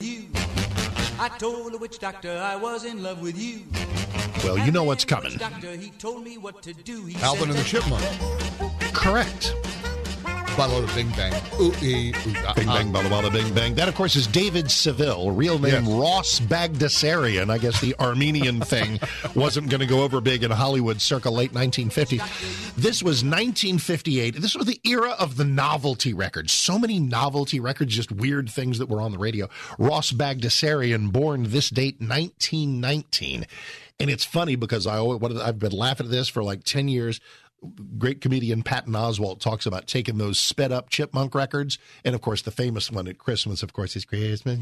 You. I told the witch doctor I was in love with you. Well, you know what's coming. Doctor, he told me what to do. He Alvin and the Chipmunk. Correct. Bada bada bing bang. Ooh ee ooh ah, Bing ah. bang, bada bada, bing bang. That, of course, is David Seville, real name Yes. Ross Bagdasarian. I guess the Armenian thing wasn't going to go over big in Hollywood circa late 1950. This was 1958. This was the era of the novelty records. So many novelty records, just weird things that were on the radio. Ross Bagdasarian, born this date, 1919. And it's funny because I always, I've been laughing at this for like 10 years great comedian Patton Oswalt talks about taking those sped up chipmunk records, and of course the famous one at Christmas, of course, is Christmas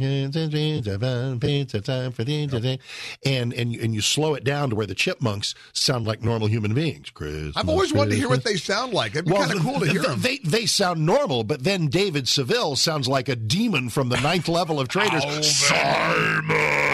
pizza time for the and and you, and you slow it down to where the chipmunks sound like normal human beings. Christmas, I've always wanted to hear what they sound like. It'd be kind of cool to hear them. They they sound normal, but then David Seville sounds like a demon from the ninth level of Traders. Oh, Simon Theodore.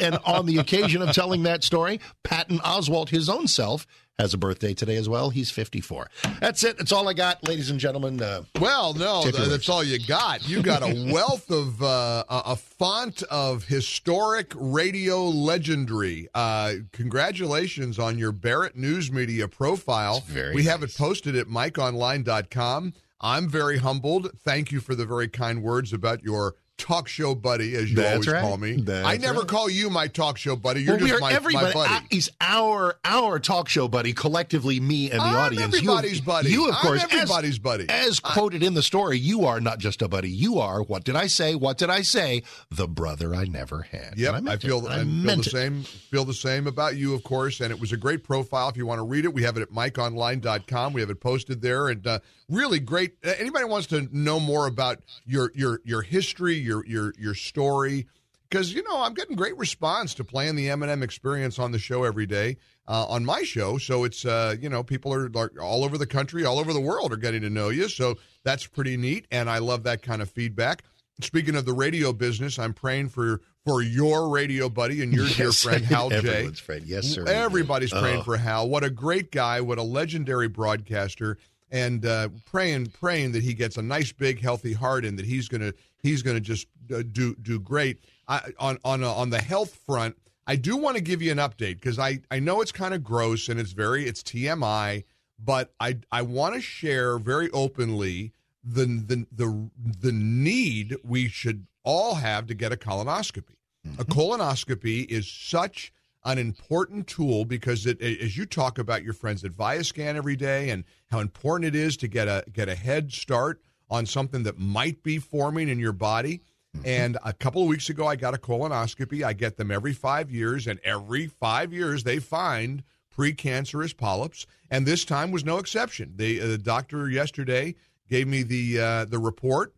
And on the occasion of telling that story, Patton Oswalt, his own self, has a birthday today as well. He's 54. That's it. That's all I got, ladies and gentlemen. Uh, Well, no, th- that's all you got. You got a wealth of uh, a a font of historic radio legendary. Uh, congratulations on your Barrett News Media profile. very we have it posted at mikeonline.com. I'm very humbled. Thank you for the very kind words about your talk show buddy, as you That's always right. call me. That's I never right. call you my talk show buddy. You're well, we just my, my buddy. uh, he's our our talk show buddy, collectively, me and the I'm audience. You- everybody's buddy. You, of I'm course, as- everybody's buddy. As quoted in the story, you are not just a buddy. You are what did I say? What did I say? The brother I never had. Yep, And I, meant feel it. I, feel the it. same. Feel the same about you, of course. And it was a great profile. If you want to read it, we have it at mikeonline.com. We have it posted there, and uh, really great. uh, Anybody wants to know more about your your your history, your your your story, because you know I'm getting great response to playing the M&M Experience on the show every day uh, on my show. So it's uh, you know people are like all over the country, all over the world are getting to know you. So that's pretty neat, and I love that kind of feedback. Speaking of the radio business, I'm praying for for your radio buddy and your dear friend Hal Jay everyone's friend. Yes, sir. Everybody's praying Oh. for Hal. What a great guy! What a legendary broadcaster! And uh, praying, praying that he gets a nice, big, healthy heart, and that he's gonna he's gonna just uh, do do great. I, on on uh, on the health front, I do want to give you an update because I I know it's kind of gross and it's very it's TMI, but I I want to share very openly the the the the need we should all have to get a colonoscopy. A colonoscopy is such an important tool because it, as you talk about your friends at Viascan every day and how important it is to get a get a head start on something that might be forming in your body. And a couple of weeks ago, I got a colonoscopy. I get them every five years, and every five years they find precancerous polyps, and this time was no exception. The, uh, the doctor yesterday gave me the uh, the report.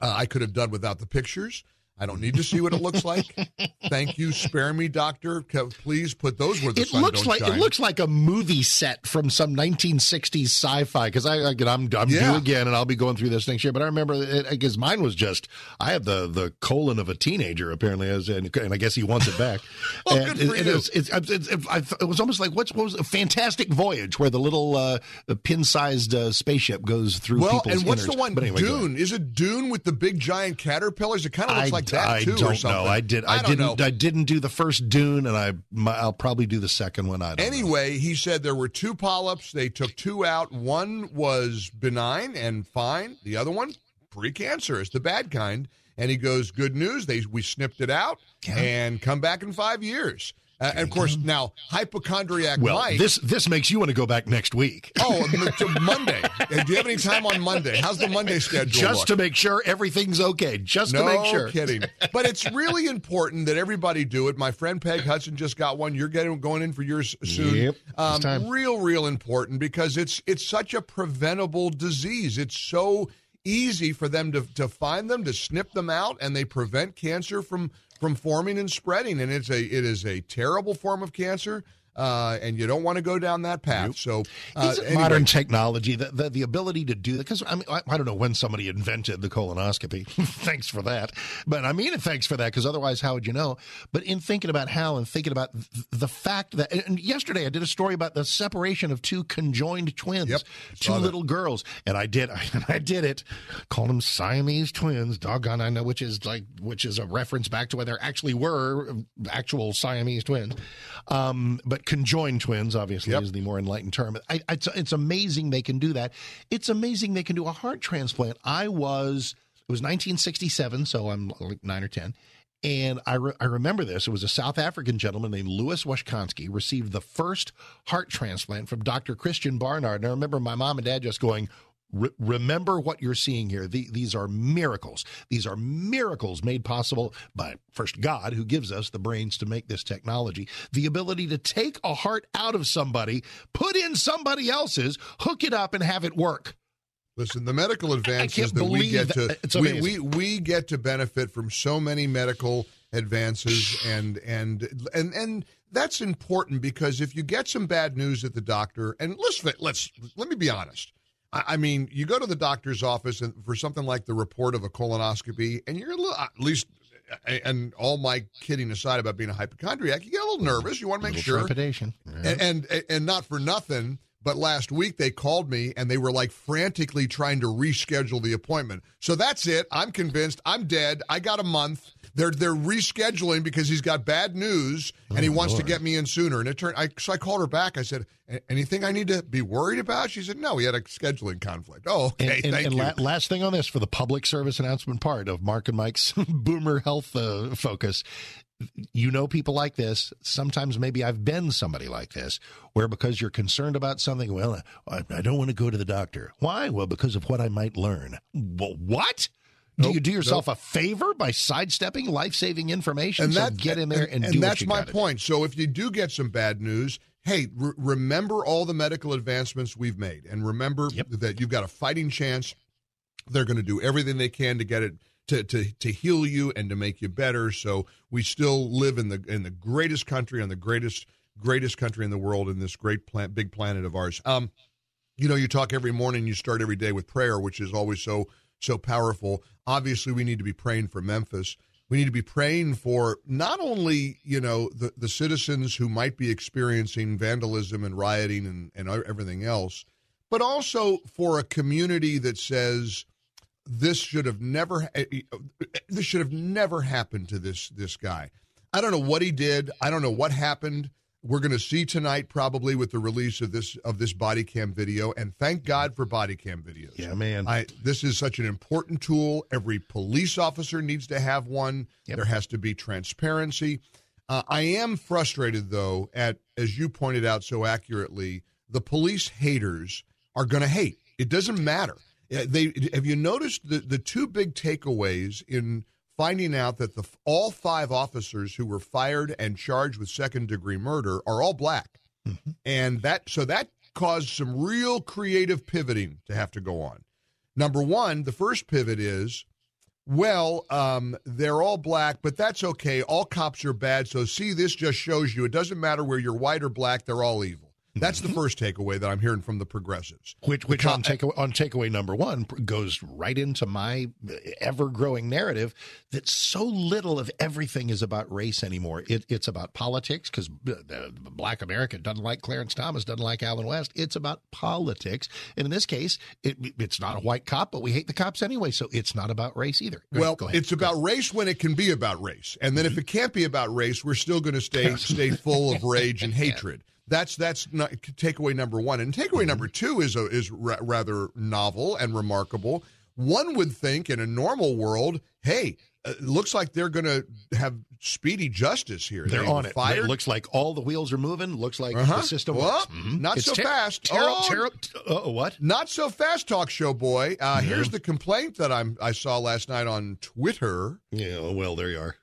Uh, I could have done without the pictures. I don't need to see what it looks like. Thank you. Spare me, doctor. Please put those where the It sun looks like shine. it looks like a movie set from some 1960s sci-fi. Because I, I I'm I'm Yeah. due again, and I'll be going through this next year. But I remember because mine was just I have the the colon of a teenager apparently, as and, and I guess he wants it back. Oh, and good for it, you. It's, it's, it's, it's, I, it was almost like what's what was a fantastic voyage where the little uh, pin-sized uh, spaceship goes through well, and what's innards. the one? Anyway. Dune. Is it Dune with the big giant caterpillars? It kind of looks I, like that I don't know. I did. I, I didn't. know. I didn't do the first Dune, and I. I'll probably do the second one. I don't know. Anyway, he said there were two polyps. They took two out. One was benign and fine. The other one, precancerous, the bad kind. And he goes, "Good news. They we snipped it out and come back in five years." Uh, and of course, now hypochondriac Well, Mike. this this makes you want to go back next week. oh, to Monday. Uh, Do you have any time on Monday? How's the Monday schedule? just look? to make sure everything's okay. Just no to make sure. No kidding. But it's really important that everybody do it. My friend Peg Hudson just got one. You're getting going in for yours soon. Yep, Um, real, real important because it's it's such a preventable disease. It's so easy for them to, to find them, to snip them out, and they prevent cancer from from forming and spreading. And it's a it is a terrible form of cancer. Uh, and you don't want to go down that path. So, uh, Is it anyway. modern technology, the, the, the ability to do that? Because I mean, I, I don't know when somebody invented the colonoscopy. thanks for that. But I mean, thanks for that, because otherwise, how would you know? But in thinking about Hal and thinking about th- the fact that, and yesterday I did a story about the separation of two conjoined twins, Yep, two that. little girls, and I did, and I did it. Called them Siamese twins. Doggone, I know which is like, which is a reference back to when there actually were actual Siamese twins. Um, but conjoined twins, obviously, Yep. is the more enlightened term. I, it's, it's amazing they can do that. It's amazing they can do a heart transplant. I was, it was 1967, so I'm like nine or 10. And I, re- I remember this. It was a South African gentleman named Louis Washkansky received the first heart transplant from Dr. Christiaan Barnard. And I remember my mom and dad just going, "Re- remember what you're seeing here. The, these are miracles. These are miracles made possible by first God, who gives us the brains to make this technology, the ability to take a heart out of somebody, put in somebody else's, hook it up, and have it work. Listen, the medical advances that we get to we, we we get to benefit from so many medical advances and and and and that's important because if you get some bad news at the doctor and let's let's let me be honest. I I mean, you go to the doctor's office and for something like the report of a colonoscopy, and you're a little, at least, and all my kidding aside about being a hypochondriac, you get a little nervous. You want to make sure trepidation. and, and and not for nothing, but last week they called me and they were like frantically trying to reschedule the appointment. So that's it. I'm convinced. I'm dead. I got a month. They're they're rescheduling because he's got bad news and he Oh, wants Lord. to get me in sooner. And it turned. I so I called her back. I said, "A- "Anything I need to be worried about?" She said, "No, he had a scheduling conflict." Oh, okay. And, and, thank and you. la- last thing on this for the public service announcement part of Mark and Mike's Boomer Health uh, focus. You know people like this. Sometimes maybe I've been somebody like this, where because you're concerned about something, well, I, I don't want to go to the doctor. Why? Well, because of what I might learn. Well, what? Do Nope, you do yourself a favor by sidestepping life saving information? and so that get in there and, and do what that's my point. So if you do get some bad news, hey, re- remember all the medical advancements we've made, and remember Yep. that you've got a fighting chance. They're going to do everything they can to get it to, to to heal you and to make you better. So we still live in the in the greatest country on the greatest greatest country in the world in this great plant, big planet of ours. Um, you know, you talk every morning, you start every day with prayer, which is always so so powerful. Obviously, we need to be praying for Memphis. We need to be praying for not only you know the the citizens who might be experiencing vandalism and rioting and and everything else, but also for a community that says this should have never eh, this should have never happened to this this guy. I don't know what he did. I don't know what happened. We're going to see tonight probably with the release of this of this body cam video and thank God for body cam videos. Yeah, man. I this is such an important tool. Every police officer needs to have one. Yep. There has to be transparency. Uh, I am frustrated though at as you pointed out so accurately, the police haters are going to hate. It doesn't matter. Uh, They have you noticed the the two big takeaways in finding out that the all five officers who were fired and charged with second degree murder are all black, and that so that caused some real creative pivoting to have to go on. Number one, the first pivot is, well, um, they're all black, but that's okay. All cops are bad. So see, this just shows you it doesn't matter where you're white or black; they're all evil. That's the first takeaway that I'm hearing from the progressives. Which, which on takeaway on takeaway number one goes right into my ever growing narrative that so little of everything is about race anymore. It, it's about politics because Black America doesn't like Clarence Thomas, doesn't like Allen West. It's about politics, and in this case, it, it's not a white cop, but we hate the cops anyway, so it's not about race either. Go- Well, ahead. it's about race when it can be about race, and then if mm-hmm. it can't be about race, we're still going to stay stay full of rage and hatred. That's that's not, takeaway number one, and takeaway number two is a, is ra- rather novel and remarkable. One would think in a normal world, hey, uh, looks like they're going to have speedy justice here. They're They on it. Fired. It looks like all the wheels are moving. Looks like Uh-huh. the system Well, works. Mhm. not It's so ter- fast. Terrible, Oh. terrible. Uh, what? Not so fast, talk show boy. Uh, Here's the complaint that I'm I saw last night on Twitter. Yeah. Well, there you are.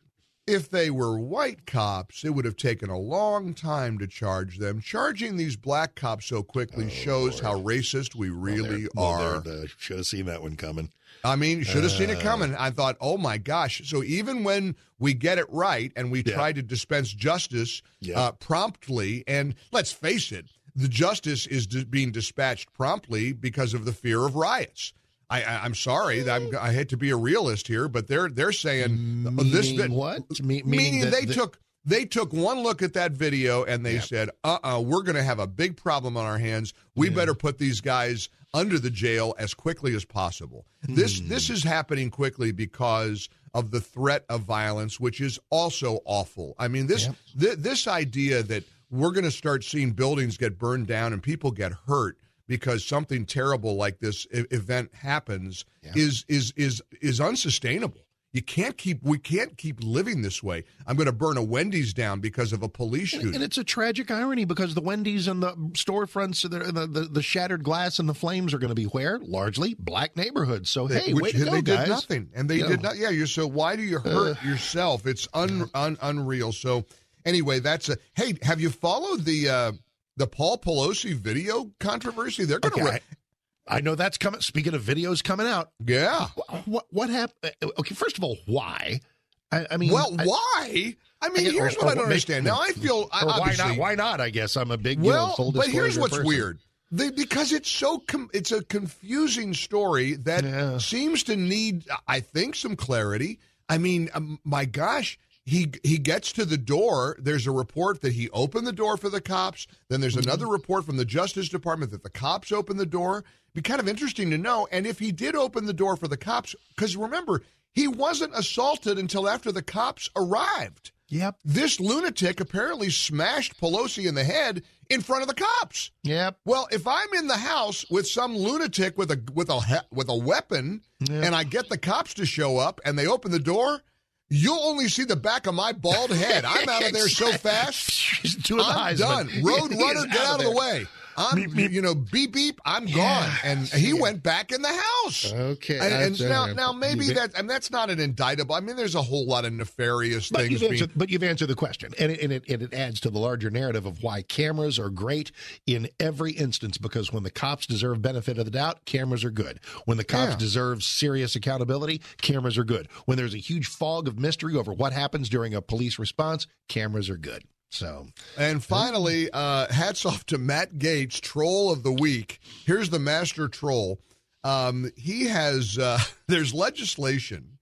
If they were white cops, it would have taken a long time to charge them. Charging these black cops so quickly shows how racist we really Well, are. there, uh, should have seen that one coming. I mean, should have seen it Uh. coming. I thought, oh my gosh. So even when we get it right and we Yeah. try to dispense justice Yeah. uh, promptly, and let's face it, the justice is being dispatched promptly because of the fear of riots. I, I, I'm sorry, I'm, I hate to be a realist here, but they're they're saying uh, this Meaning what? Me- meaning, meaning that they the- took they took one look at that video and they Yeah. said, "Uh, uh-uh, uh, we are going to have a big problem on our hands. We better put these guys under the jail as quickly as possible." This Hmm. this is happening quickly because of the threat of violence, which is also awful. I mean, this thi- this idea that we're going to start seeing buildings get burned down and people get hurt because something terrible like this event happens is is is is unsustainable. You can't keep we can't keep living this way. I'm going to burn a Wendy's down because of a police shooting. And it's a tragic irony because the Wendy's and the storefronts, the, the, the, the shattered glass and the flames are going to be where? Largely black neighborhoods. So, hey, Which go, they guys. did nothing, and they Yeah. did not. Yeah, you're so why do you hurt yourself? It's un, un unreal. So anyway, that's a hey. Have you followed the uh the Paul Pelosi video controversy? They're going to Okay, I, I know that's coming. Speaking of videos coming out, yeah. what what happened? Okay, first of all, why? I, I mean, Well, I- why? I mean, here's or- what I don't make- understand. Now I feel why not? Why not? I guess I'm a big you Well, know, but here's what's person. weird. They, because it's so com- it's a confusing story that Yeah. seems to need I think some clarity. I mean, um, my gosh, he he gets to the door. There's a report that he opened the door for the cops. Then there's Mm-hmm. another report from the Justice Department that the cops opened the door. Be kind of interesting to know. And if he did open the door for the cops, because remember, he wasn't assaulted until after the cops arrived. Yep, This lunatic apparently smashed Pelosi in the head in front of the cops. yep. Well, if I'm in the house with some lunatic with a with a with a weapon, and I get the cops to show up and they open the door, you'll only see the back of my bald head. I'm out of there so fast. She's doing the I'm done. Road runner, get out of the way. I'm, you know, beep beep. I'm gone, and he went back in the house. Okay, and, and now, now maybe you- that, and that's not an indictable. I mean, there's a whole lot of nefarious But things. you've, being, answered, but you've answered the question, and it, and, it, and it adds to the larger narrative of why cameras are great in every instance. Because when the cops deserve benefit of the doubt, cameras are good. When the cops Yeah. deserve serious accountability, cameras are good. When there's a huge fog of mystery over what happens during a police response, cameras are good. So, And finally, uh, hats off to Matt Gaetz, troll of the week. Here's the master troll. Um, he has uh, there's legislation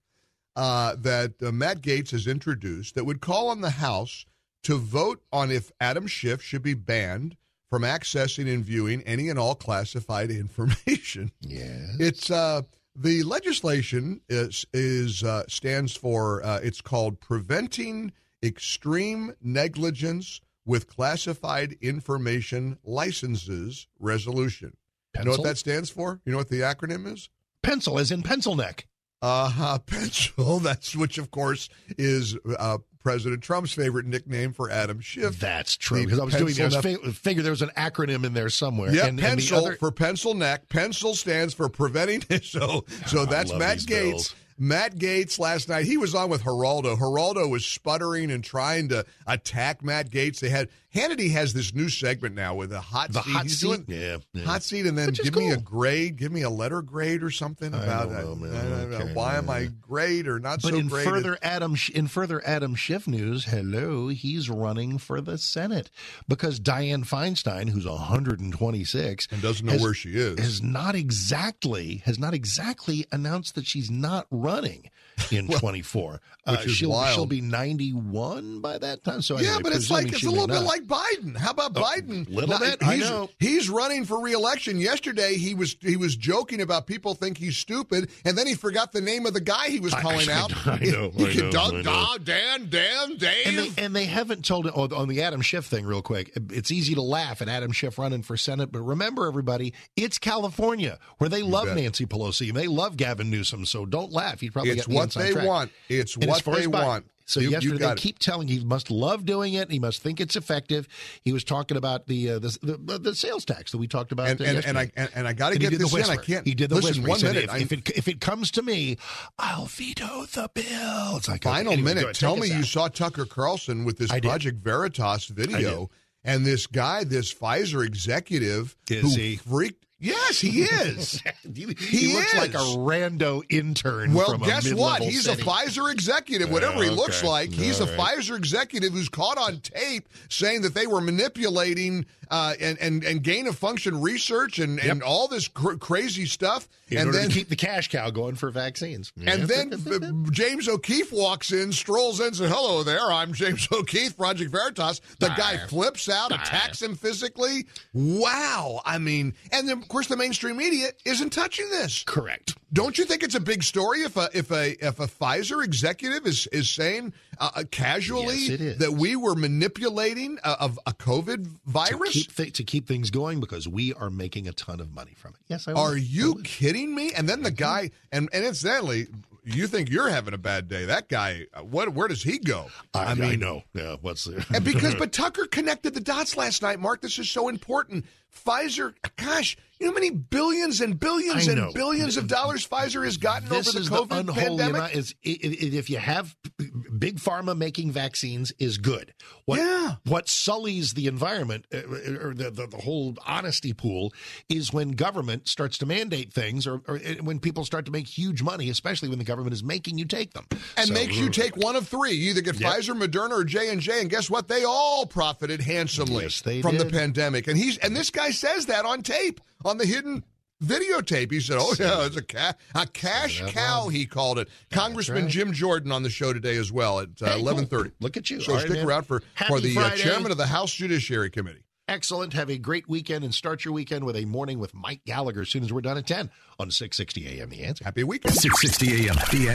uh, that uh, Matt Gaetz has introduced that would call on the House to vote on if Adam Schiff should be banned from accessing and viewing any and all classified information. yeah. It's uh, the legislation is is uh, stands for uh, it's called preventing extreme negligence with classified information licenses resolution. You know what that stands for? You know what the acronym is? Pencil, as in pencil neck. Uh, huh. pencil. That's which, of course, is uh, President Trump's favorite nickname for Adam Schiff. That's true. Because I was doing, I was pencil fi- figure there was an acronym in there somewhere. Yeah, and, and pencil other- for pencil neck. Pencil stands for preventing. So, so that's Matt Gaetz. bills. Matt Gaetz last night. He was on with Geraldo. Geraldo was sputtering and trying to attack Matt Gaetz. They had Hannity has this new segment now with a hot the seat. hot He's seat. yeah, yeah. hot seat, and then give me a grade. Give me a letter grade or something I about don't know, that. I don't know. Okay, Why am I great or not But so in great? further Adam in further Adam Schiff news, hello, he's running for the Senate because Dianne Feinstein, who's 126 and doesn't know has- where she is. has not exactly has not exactly announced that she's not running in 24. Uh, which is she'll she'll be 91 by that time. So Yeah, but it's like it's a little bit not. Biden. How about oh, Biden? little Now, bit, I know. he's running for reelection. Yesterday, he was he was joking about people think he's stupid, and then he forgot the name of the guy he was calling I- out. I know, He I know, Doug, I know. Doug, Dan, Dan, Dave. And they, and they haven't told oh, on the Adam Schiff thing real quick. It's easy to laugh at Adam Schiff running for Senate, but remember, everybody, it's California where they love bet. Nancy Pelosi and they love Gavin Newsom. So don't laugh. He'd probably it's get what they track. want. It's And what they want. So You- you yesterday, got they it. keep telling he must love doing it. He must think it's effective. He was talking about the uh, the, the the sales tax that we talked about. And and, and yesterday. I and, and I got to get this in. I can't. He did the listen. whisper. One said, minute. If, if it if it comes to me, I'll veto the bill. It's like Final okay, anyway, minute. Tell me you out. saw Tucker Carlson with this. Project Veritas video, and this guy, this Pfizer executive, Is who he? freaked. Yes, he is. he, He looks like a rando intern. Well, from a guess what? He's city. a Pfizer executive, whatever he looks like. He's All a right. Pfizer executive who's caught on tape saying that they were manipulating uh, and, and and gain of function research and, and all this cr- crazy stuff. in and order then to keep the cash cow going for vaccines. And then James O'Keefe walks in, strolls in, says, "Hello there, I'm James O'Keefe, Project Veritas." The guy flips out, attacks him physically. Wow! I mean, and then of course the mainstream media isn't touching this. correct. Don't you think it's a big story if a if a if a Pfizer executive is is saying uh, uh, casually Yes, that we were manipulating a, of a COVID virus? Keep, th- to keep things going because we are making a ton of money from it. Yes, I will. Are I you kidding me? And then the guy, and and incidentally, you think you're having a bad day. That guy, uh, what? Where does he go? I, I know. Yeah, what's the And because, but Tucker connected the dots last night, Mark. This is so important. Pfizer, gosh, you know how many billions and billions and billions of dollars Pfizer has gotten this over the COVID the pandemic? amount. Is i- i- if you have big pharma making vaccines is good. What, Yeah. What sullies the environment uh, or the, the the whole honesty pool is when government starts to mandate things, or, or uh, when people start to make huge money, especially when the government is making you take them and So- makes you take one of three. You either get Yep. Pfizer, Moderna, or J and J, and guess what? They all profited handsomely Yes, they from the pandemic. And he's and this guy says that on tape, on the hidden videotape. He said, "Oh yeah, it's a ca- a cash that cow." He called it. Congressman right. Jim Jordan on the show today as well at uh, Hey, eleven thirty. Look at you. So All right, stick man. around for Happy for the uh, chairman of the House Judiciary Committee. Excellent. Have a great weekend and start your weekend with a morning with Mike Gallagher as soon as we're done at 10 on 660 AM. The answer. Happy weekend. 660 AM. The